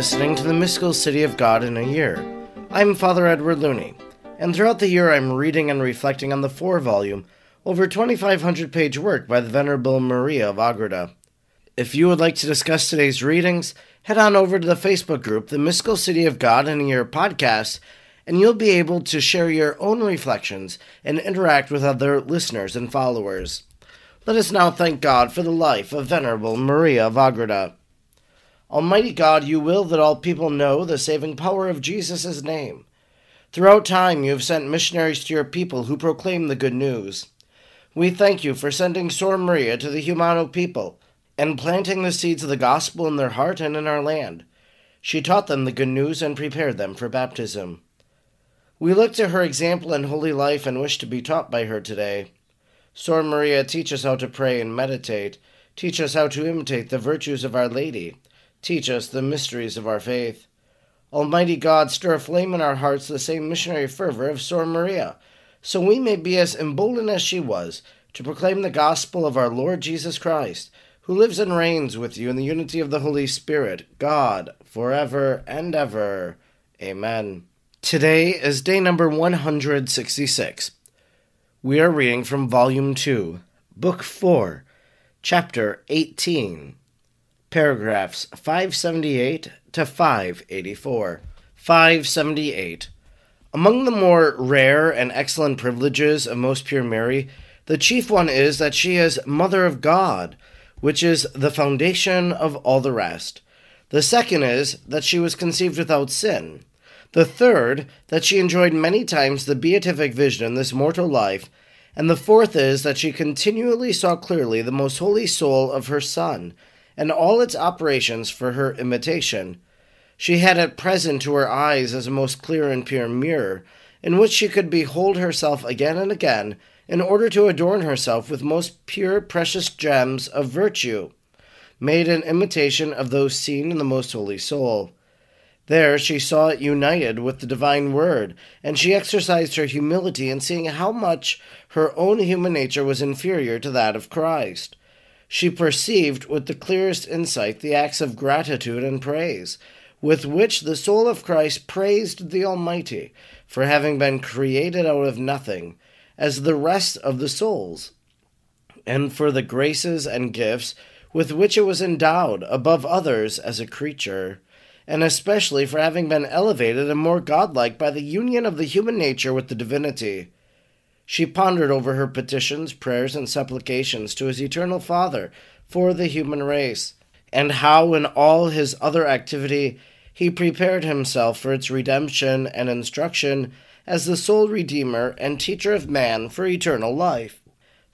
listening to the Mystical City of God in a Year. I'm Father Edward Looney, and throughout the year I'm reading and reflecting on the four volume, over 2,500 page work by the Venerable Maria of Agreda. If you would like to discuss today's readings, head on over to the Facebook group, The Mystical City of God in a Year podcast, and you'll be able to share your own reflections and interact with other listeners and followers. Let us now thank God for the life of Venerable Maria of Agreda. Almighty God, you will that all people know the saving power of Jesus' name. Throughout time, you have sent missionaries to your people who proclaim the good news. We thank you for sending Sor Maria to the Jumano people and planting the seeds of the gospel in their heart and in our land. She taught them the good news and prepared them for baptism. We look to her example and holy life and wish to be taught by her today. Sor Maria, teach us how to pray and meditate. Teach us how to imitate the virtues of Our Lady Teach us the mysteries of our faith. Almighty God, stir aflame in our hearts the same missionary fervor of Sor Maria, so we may be as emboldened as she was to proclaim the gospel of our Lord Jesus Christ, who lives and reigns with you in the unity of the Holy Spirit, God, forever and ever. Amen. Today is day number 166. We are reading from Volume 2, Book 4, Chapter 18 paragraphs 578 to 584. 578. Among the more rare and excellent privileges of Most Pure Mary, the chief one is that she is Mother of God, which is the foundation of all the rest. The second is that she was conceived without sin. The third, that she enjoyed many times the beatific vision in this mortal life. And the fourth is that she continually saw clearly the most holy soul of her Son, and all its operations for her imitation. She had it present to her eyes as a most clear and pure mirror, in which she could behold herself again and again, in order to adorn herself with most pure precious gems of virtue, made in imitation of those seen in the most holy soul. There she saw it united with the divine word, and she exercised her humility in seeing how much her own human nature was inferior to that of Christ she perceived with the clearest insight the acts of gratitude and praise with which the soul of Christ praised the Almighty for having been created out of nothing, as the rest of the souls, and for the graces and gifts with which it was endowed above others as a creature, and especially for having been elevated and more godlike by the union of the human nature with the divinity. She pondered over her petitions, prayers, and supplications to his eternal Father for the human race, and how in all his other activity he prepared himself for its redemption and instruction as the sole Redeemer and teacher of man for eternal life.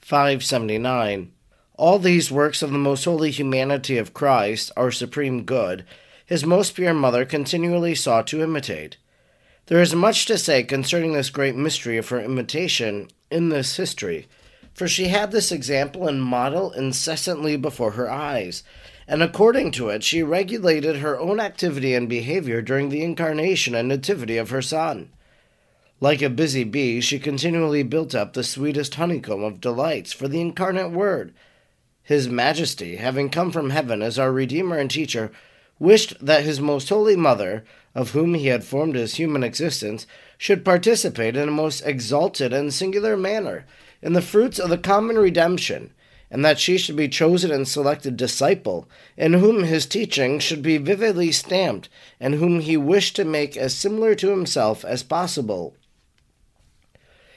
579. All these works of the most holy humanity of Christ, our supreme good, his most pure mother continually sought to imitate. There is much to say concerning this great mystery of her imitation in this history, for she had this example and model incessantly before her eyes, and according to it she regulated her own activity and behavior during the incarnation and nativity of her Son. Like a busy bee, she continually built up the sweetest honeycomb of delights for the incarnate Word. His Majesty, having come from heaven as our Redeemer and Teacher, wished that his most holy mother, of whom he had formed his human existence, should participate in a most exalted and singular manner in the fruits of the common redemption, and that she should be chosen and selected disciple, in whom his teaching should be vividly stamped, and whom he wished to make as similar to himself as possible.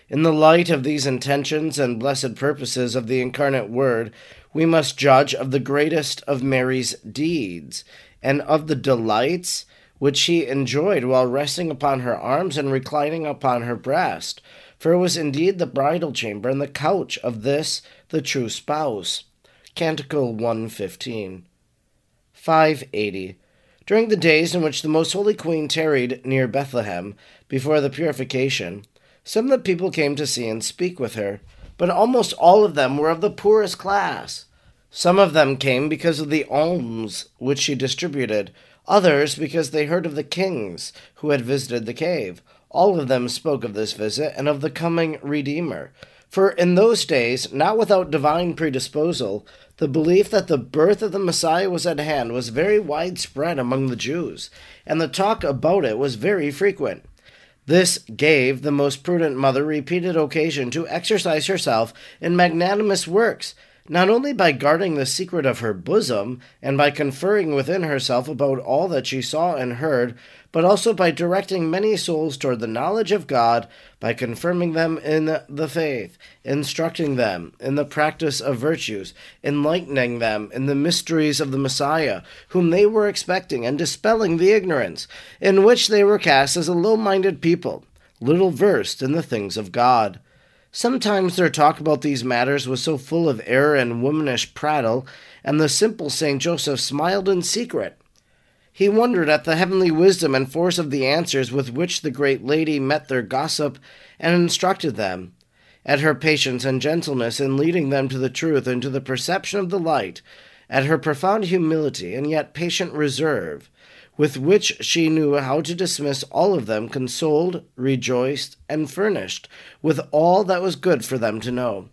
In the light of these intentions and blessed purposes of the incarnate Word, we must judge of the greatest of Mary's deeds, and of the delights which she enjoyed while resting upon her arms and reclining upon her breast, for it was indeed the bridal chamber and the couch of this the true spouse. Canticle 115. 580. During the days in which the most holy queen tarried near Bethlehem before the purification, some of the people came to see and speak with her, but almost all of them were of the poorest class. Some of them came because of the alms which she distributed, others because they heard of the kings who had visited the cave. All of them spoke of this visit and of the coming Redeemer, For in those days, not without divine predisposal, the belief that the birth of the Messiah was at hand was very widespread among the Jews, and the talk about it was very frequent. This gave the most prudent mother repeated occasion to exercise herself in magnanimous works, not only by guarding the secret of her bosom, and by conferring within herself about all that she saw and heard, but also by directing many souls toward the knowledge of God, by confirming them in the faith, instructing them in the practice of virtues, enlightening them in the mysteries of the Messiah, whom they were expecting, and dispelling the ignorance in which they were cast as a low minded people, little versed in the things of God. Sometimes their talk about these matters was so full of error and womanish prattle, and the simple Saint Joseph smiled in secret. He wondered at the heavenly wisdom and force of the answers with which the great lady met their gossip and instructed them, at her patience and gentleness in leading them to the truth and to the perception of the light, at her profound humility and yet patient reserve, with which she knew how to dismiss all of them consoled, rejoiced, and furnished with all that was good for them to know.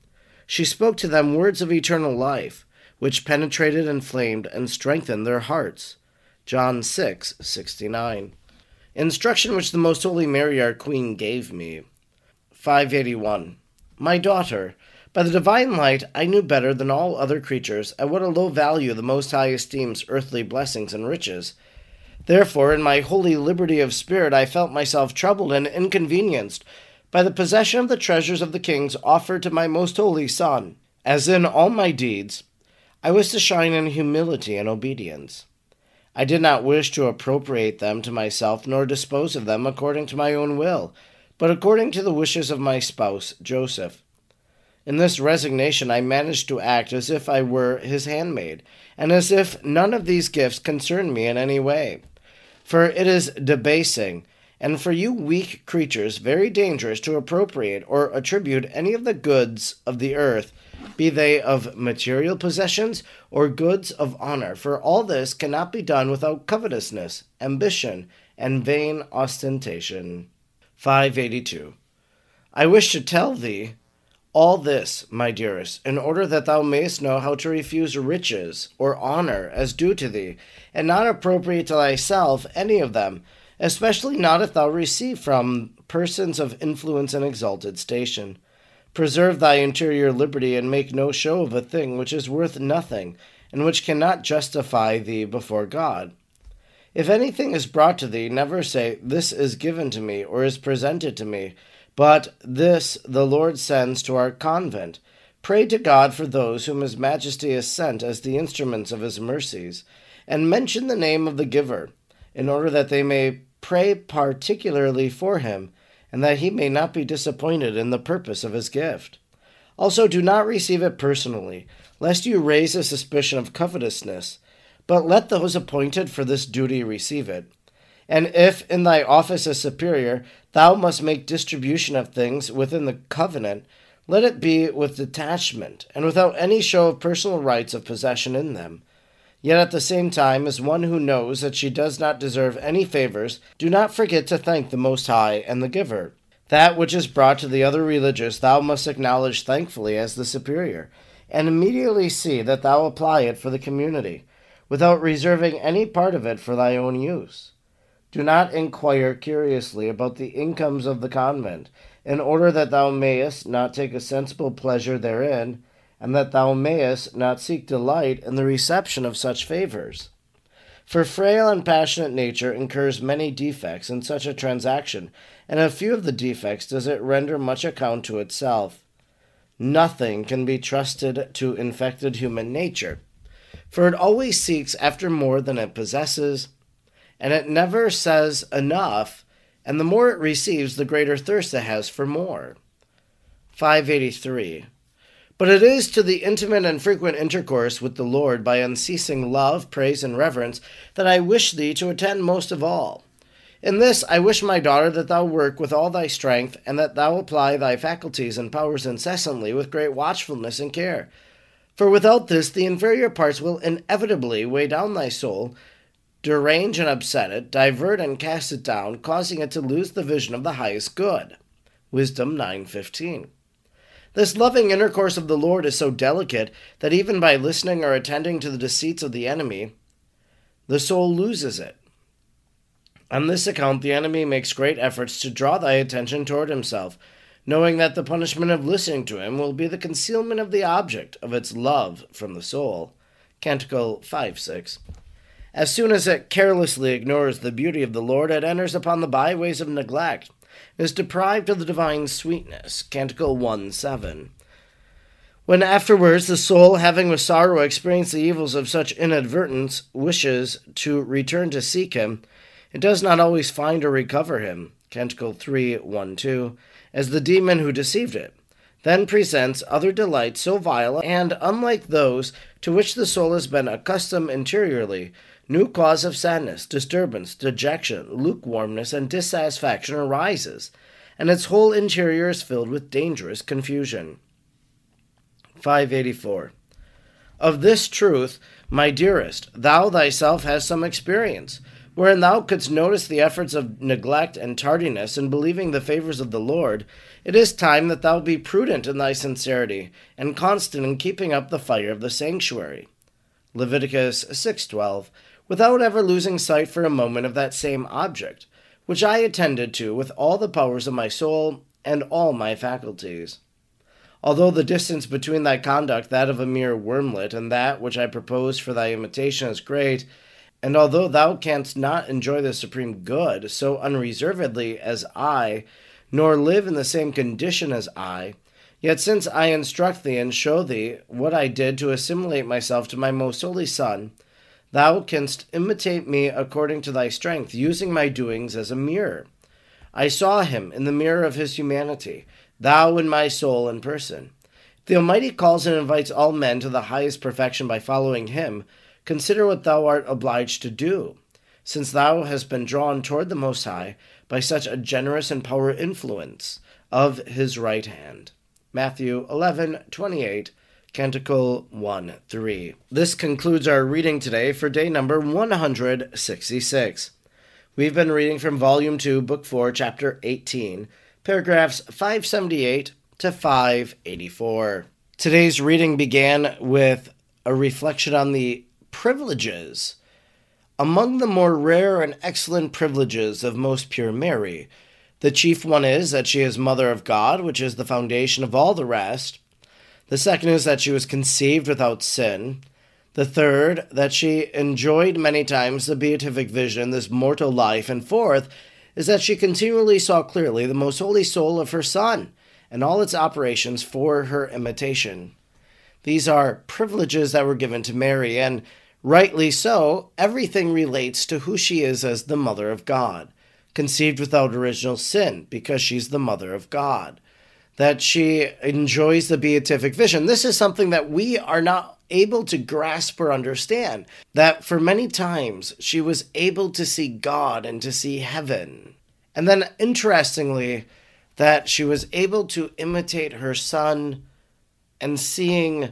She spoke to them words of eternal life, which penetrated, inflamed, and strengthened their hearts. John 6, 69. Instruction which the Most Holy Mary, our Queen, gave me. 581. My daughter, by the divine light I knew better than all other creatures at what a low value the Most High esteems earthly blessings and riches. Therefore, in my holy liberty of spirit, I felt myself troubled and inconvenienced by the possession of the treasures of the kings offered to my most holy Son. As in all my deeds, I was to shine in humility and obedience. I did not wish to appropriate them to myself, nor dispose of them according to my own will, but according to the wishes of my spouse, Joseph. In this resignation, I managed to act as if I were his handmaid, and as if none of these gifts concerned me in any way. For it is debasing, and for you weak creatures very dangerous to appropriate or attribute any of the goods of the earth be they of material possessions or goods of honor, for all this cannot be done without covetousness, ambition, and vain ostentation. 582. I wish to tell thee all this, my dearest, in order that thou mayest know how to refuse riches or honor as due to thee, and not appropriate to thyself any of them, especially not if thou receive from persons of influence and exalted station. Preserve thy interior liberty, and make no show of a thing which is worth nothing, and which cannot justify thee before God. If anything is brought to thee, never say, This is given to me, or is presented to me, but this the Lord sends to our convent. Pray to God for those whom His Majesty has sent as the instruments of His mercies, and mention the name of the giver, in order that they may pray particularly for him and that he may not be disappointed in the purpose of his gift. Also, do not receive it personally, lest you raise a suspicion of covetousness, but let those appointed for this duty receive it. And if in thy office as superior thou must make distribution of things within the covenant, let it be with detachment, and without any show of personal rights of possession in them Yet at the same time, as one who knows that she does not deserve any favors, do not forget to thank the Most High and the Giver. That which is brought to the other religious thou must acknowledge thankfully as the superior, and immediately see that thou apply it for the community, without reserving any part of it for thy own use. Do not inquire curiously about the incomes of the convent, in order that thou mayest not take a sensible pleasure therein, and that thou mayest not seek delight in the reception of such favors. For frail and passionate nature incurs many defects in such a transaction, and of few of the defects does it render much account to itself. Nothing can be trusted to infected human nature, for it always seeks after more than it possesses, and it never says enough, and the more it receives, the greater thirst it has for more. 583. But it is to the intimate and frequent intercourse with the Lord by unceasing love, praise, and reverence that I wish thee to attend most of all. In this I wish, my daughter, that thou work with all thy strength, and that thou apply thy faculties and powers incessantly with great watchfulness and care. For without this, the inferior parts will inevitably weigh down thy soul, derange and upset it, divert and cast it down, causing it to lose the vision of the highest good. Wisdom 9:15. This loving intercourse of the Lord is so delicate that even by listening or attending to the deceits of the enemy, the soul loses it. On this account, the enemy makes great efforts to draw thy attention toward himself, knowing that the punishment of listening to him will be the concealment of the object of its love from the soul. Canticle 5 6. As soon as it carelessly ignores the beauty of the Lord, it enters upon the byways of neglect, is deprived of the divine sweetness. Canticle 1 7. When afterwards the soul, having with sorrow experienced the evils of such inadvertence, wishes to return to seek him, it does not always find or recover him. Canticle 3 1 2 as the demon who deceived it, then presents other delights so vile and unlike those to which the soul has been accustomed interiorly, new cause of sadness, disturbance, dejection, lukewarmness, and dissatisfaction arises, and its whole interior is filled with dangerous confusion. 584. Of this truth, my dearest, thou thyself hast some experience wherein thou couldst notice the efforts of neglect and tardiness in believing the favors of the Lord, it is time that thou be prudent in thy sincerity, and constant in keeping up the fire of the sanctuary. Leviticus 6:12, without ever losing sight for a moment of that same object, which I attended to with all the powers of my soul and all my faculties. Although the distance between thy conduct, that of a mere wormlet, and that which I propose for thy imitation is great, and although thou canst not enjoy the supreme good so unreservedly as I, nor live in the same condition as I, yet since I instruct thee and show thee what I did to assimilate myself to my most holy Son, thou canst imitate me according to thy strength, using my doings as a mirror. I saw him in the mirror of his humanity, thou in my soul and person. The Almighty calls and invites all men to the highest perfection by following him Consider what thou art obliged to do, since thou hast been drawn toward the Most High by such a generous and power influence of his right hand. Matthew eleven twenty eight 28, Canticle 1 3. This concludes our reading today for day number 166. We've been reading from Volume 2, Book 4, Chapter 18, paragraphs 578 to 584. Today's reading began with a reflection on the privileges. Among the more rare and excellent privileges of most pure Mary, the chief one is that she is Mother of God, which is the foundation of all the rest. The second is that she was conceived without sin. The third, that she enjoyed many times the beatific vision, this mortal life. And fourth, is that she continually saw clearly the most holy soul of her Son and all its operations for her imitation. These are privileges that were given to Mary, and Rightly so, everything relates to who she is as the Mother of God, conceived without original sin, because she's the Mother of God. That she enjoys the beatific vision. This is something that we are not able to grasp or understand. That for many times she was able to see God and to see heaven. And then, interestingly, that she was able to imitate her son and seeing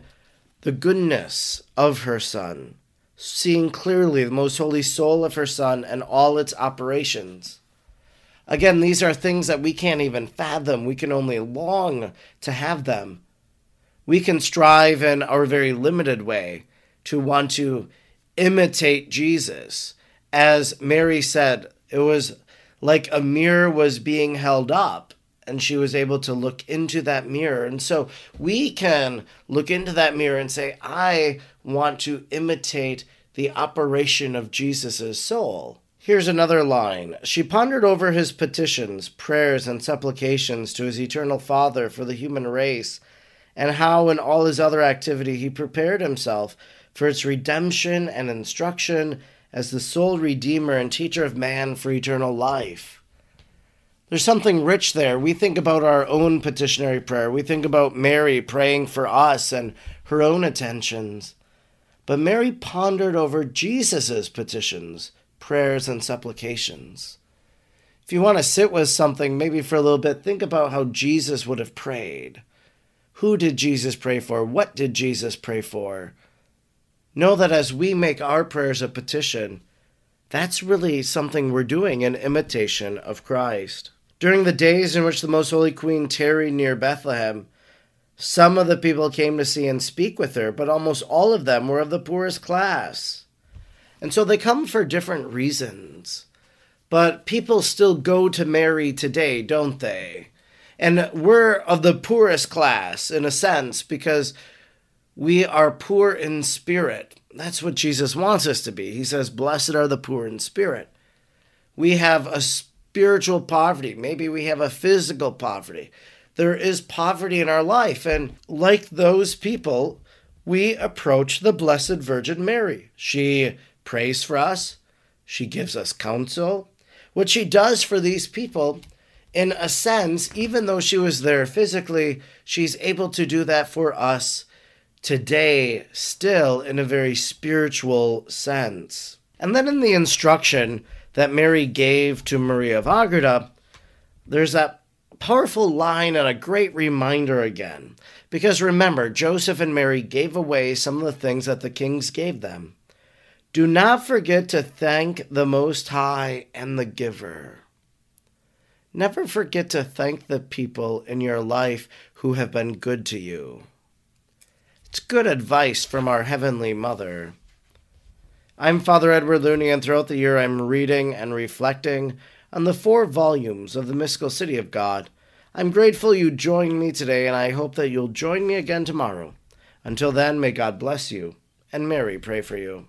the goodness of her son seeing clearly the most holy soul of her Son and all its operations. Again, these are things that we can't even fathom. We can only long to have them. We can strive in our very limited way to want to imitate Jesus. As Mary said, it was like a mirror was being held up and she was able to look into that mirror. And so we can look into that mirror and say, I want to imitate the operation of Jesus' soul. Here's another line. She pondered over his petitions, prayers, and supplications to his eternal Father for the human race, and how in all his other activity he prepared himself for its redemption and instruction as the sole Redeemer and teacher of man for eternal life. There's something rich there. We think about our own petitionary prayer. We think about Mary praying for us and her own attentions. But Mary pondered over Jesus' petitions, prayers, and supplications. If you want to sit with something, maybe for a little bit, think about how Jesus would have prayed. Who did Jesus pray for? What did Jesus pray for? Know that as we make our prayers a petition, that's really something we're doing in imitation of Christ. During the days in which the Most Holy Queen tarried near Bethlehem, Some of the people came to see and speak with her, but almost all of them were of the poorest class. And so they come for different reasons. But people still go to Mary today, don't they? And we're of the poorest class, in a sense, because we are poor in spirit. That's what Jesus wants us to be. He says, Blessed are the poor in spirit. We have a spiritual poverty. Maybe we have a physical poverty. There is poverty in our life. And like those people, we approach the Blessed Virgin Mary. She prays for us, she gives us counsel. What she does for these people, in a sense, even though she was there physically, she's able to do that for us today, still in a very spiritual sense. And then in the instruction that Mary gave to Maria of Agreda, there's that powerful line and a great reminder again. Because remember, Joseph and Mary gave away some of the things that the kings gave them. Do not forget to thank the Most High and the Giver. Never forget to thank the people in your life who have been good to you. It's good advice from our Heavenly Mother. I'm Father Edward Looney, and throughout the year I'm reading and reflecting on the four volumes of the Mystical City of God. I'm grateful you joined me today, and I hope that you'll join me again tomorrow. Until then, may God bless you, and Mary pray for you.